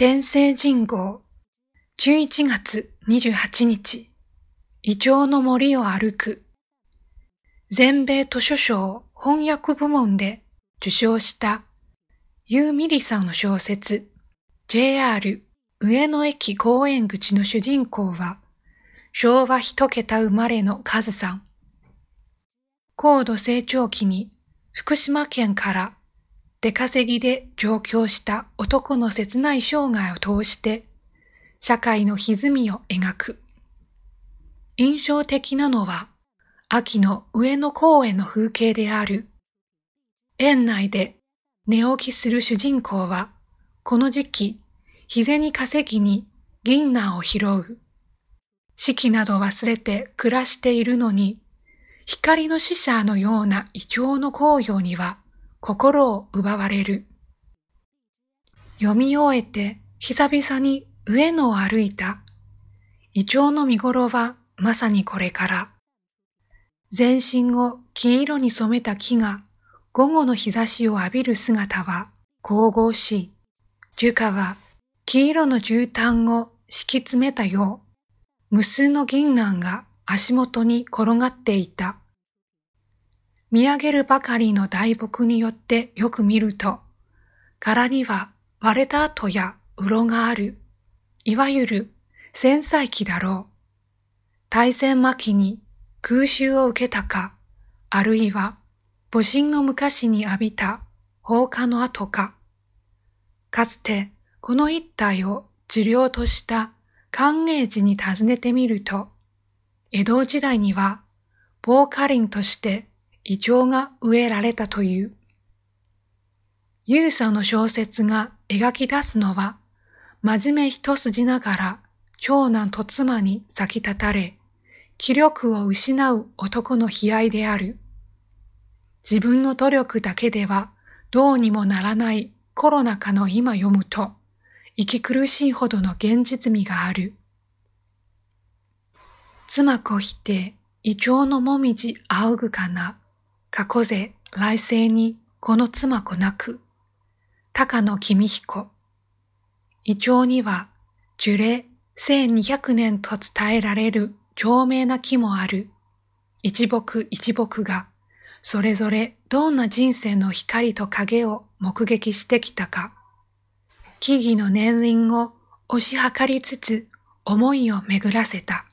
天聖人号。11月28日イチョウの森を歩く。全米図書賞翻訳部門で受賞した。ユーミリさんの小説。JR 上野駅公園口の主人公は。昭和一桁生まれのカズさん。高度成長期に福島県から出稼ぎで上京した男の切ない生涯を通して社会の歪みを描く。印象的なのは秋の上野公園の風景である。園内で寝起きする主人公はこの時期日銭稼ぎに銀杏を拾う。四季など忘れて暮らしているのに光の死者のようなイチョウの紅葉には心を奪われる。読み終えて久々に上野を歩いた。イチョウの見頃はまさにこれから。全身を黄色に染めた木が午後の日差しを浴びる姿は神々しい。樹花は黄色の絨毯を敷き詰めたよう、無数の銀杏が足元に転がっていた。見上げるばかりの大木によってよく見ると、柄には割れた跡や鱗がある、いわゆる戦災期だろう。大戦末期に空襲を受けたか、あるいは母神の昔に浴びた放火の跡か。かつてこの一帯を治療とした寛永寺に訪ねてみると、江戸時代には防火林としてイチョウが植えられたという。ユーサの小説が描き出すのは、真面目一筋ながら長男と妻に先立たれ、気力を失う男の悲哀である。自分の努力だけではどうにもならないコロナ禍の今読むと、息苦しいほどの現実味がある。妻子否定、イチョウのもみじ仰ぐかな。過去勢来世にこの妻子なく、高野君彦。イチョウには樹齢1200年と伝えられる長命な木もある。一木一木が、それぞれどんな人生の光と影を目撃してきたか。木々の年輪を押し量りつつ思いを巡らせた。